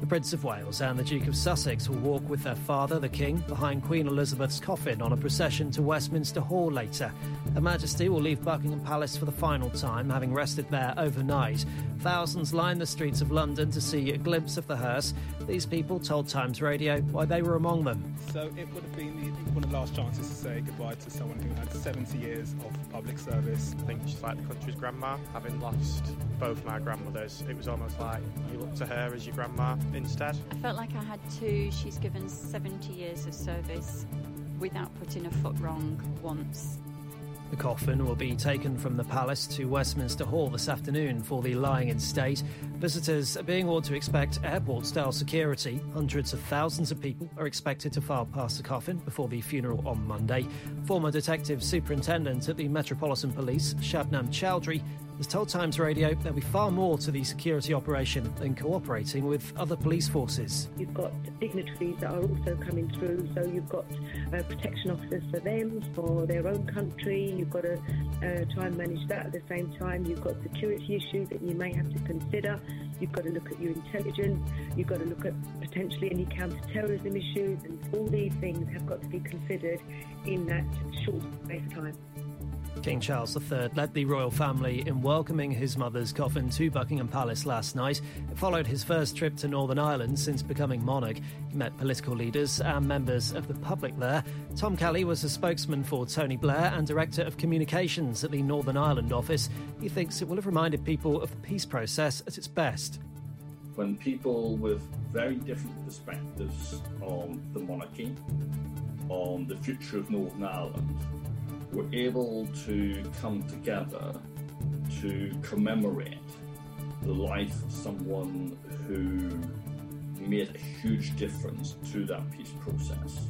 The Prince of Wales and the Duke of Sussex will walk with their father, the King, behind Queen Elizabeth's coffin on a procession to Westminster Hall later. Her Majesty will leave Buckingham Palace for the final time, having rested there overnight. Thousands line the streets of London to see a glimpse of the hearse. These people told Times Radio why they were among them. So it would have been the, one of the last chances to say goodbye to someone who had 70 years of public service. I think she's like the country's grandma. Having lost both my grandmothers, it was almost like you look to her as your grandma instead. I felt like I had two. She's given 70 years of service without putting a foot wrong once. The coffin will be taken from the palace to Westminster Hall this afternoon for the lying in state. Visitors are being warned to expect airport style security. Hundreds of thousands of people are expected to file past the coffin before the funeral on Monday. Former Detective Superintendent at the Metropolitan Police, Shabnam Chaudhri, has told Times Radio there'll be far more to the security operation than cooperating with other police forces. You've got dignitaries that are also coming through, so you've got uh, protection officers for them, for their own country. You've got to uh, try and manage that at the same time. You've got security issues that you may have to consider. You've got to look at your intelligence. You've got to look at potentially any counter-terrorism issues, and all these things have got to be considered in that short space of time. King Charles III led the royal family in welcoming his mother's coffin to Buckingham Palace last night. It followed his first trip to Northern Ireland since becoming monarch. He met political leaders and members of the public there. Tom Kelly was a spokesman for Tony Blair and Director of Communications at the Northern Ireland office. He thinks it will have reminded people of the peace process at its best. When people with very different perspectives on the monarchy, on the future of Northern Ireland, were able to come together to commemorate the life of someone who made a huge difference to that peace process.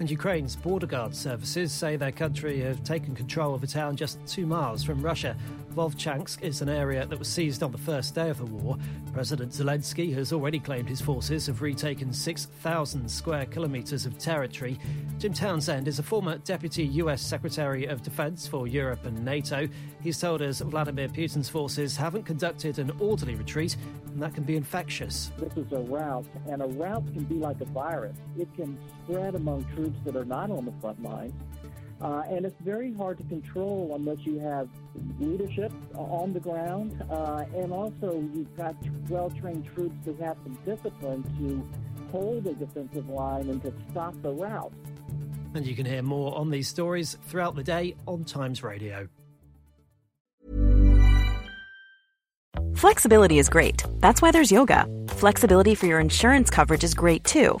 And Ukraine's border guard services say their country have taken control of a town just two miles from Russia. Vovchansk is an area that was seized on the first day of the war. President Zelensky has already claimed his forces have retaken 6,000 square kilometres of territory. Jim Townsend is a former Deputy US Secretary of Defense for Europe and NATO. He's told us Vladimir Putin's forces haven't conducted an orderly retreat, and that can be infectious. This is a rout, and a rout can be like a virus. It can spread among troops that are not on the front lines. Uh, and it's very hard to control unless you have leadership on the ground, uh, and also you've got well-trained troops who have some discipline to hold a defensive line and to stop the rout. And you can hear more on these stories throughout the day on Times Radio. Flexibility is great. That's why there's yoga. Flexibility for your insurance coverage is great too.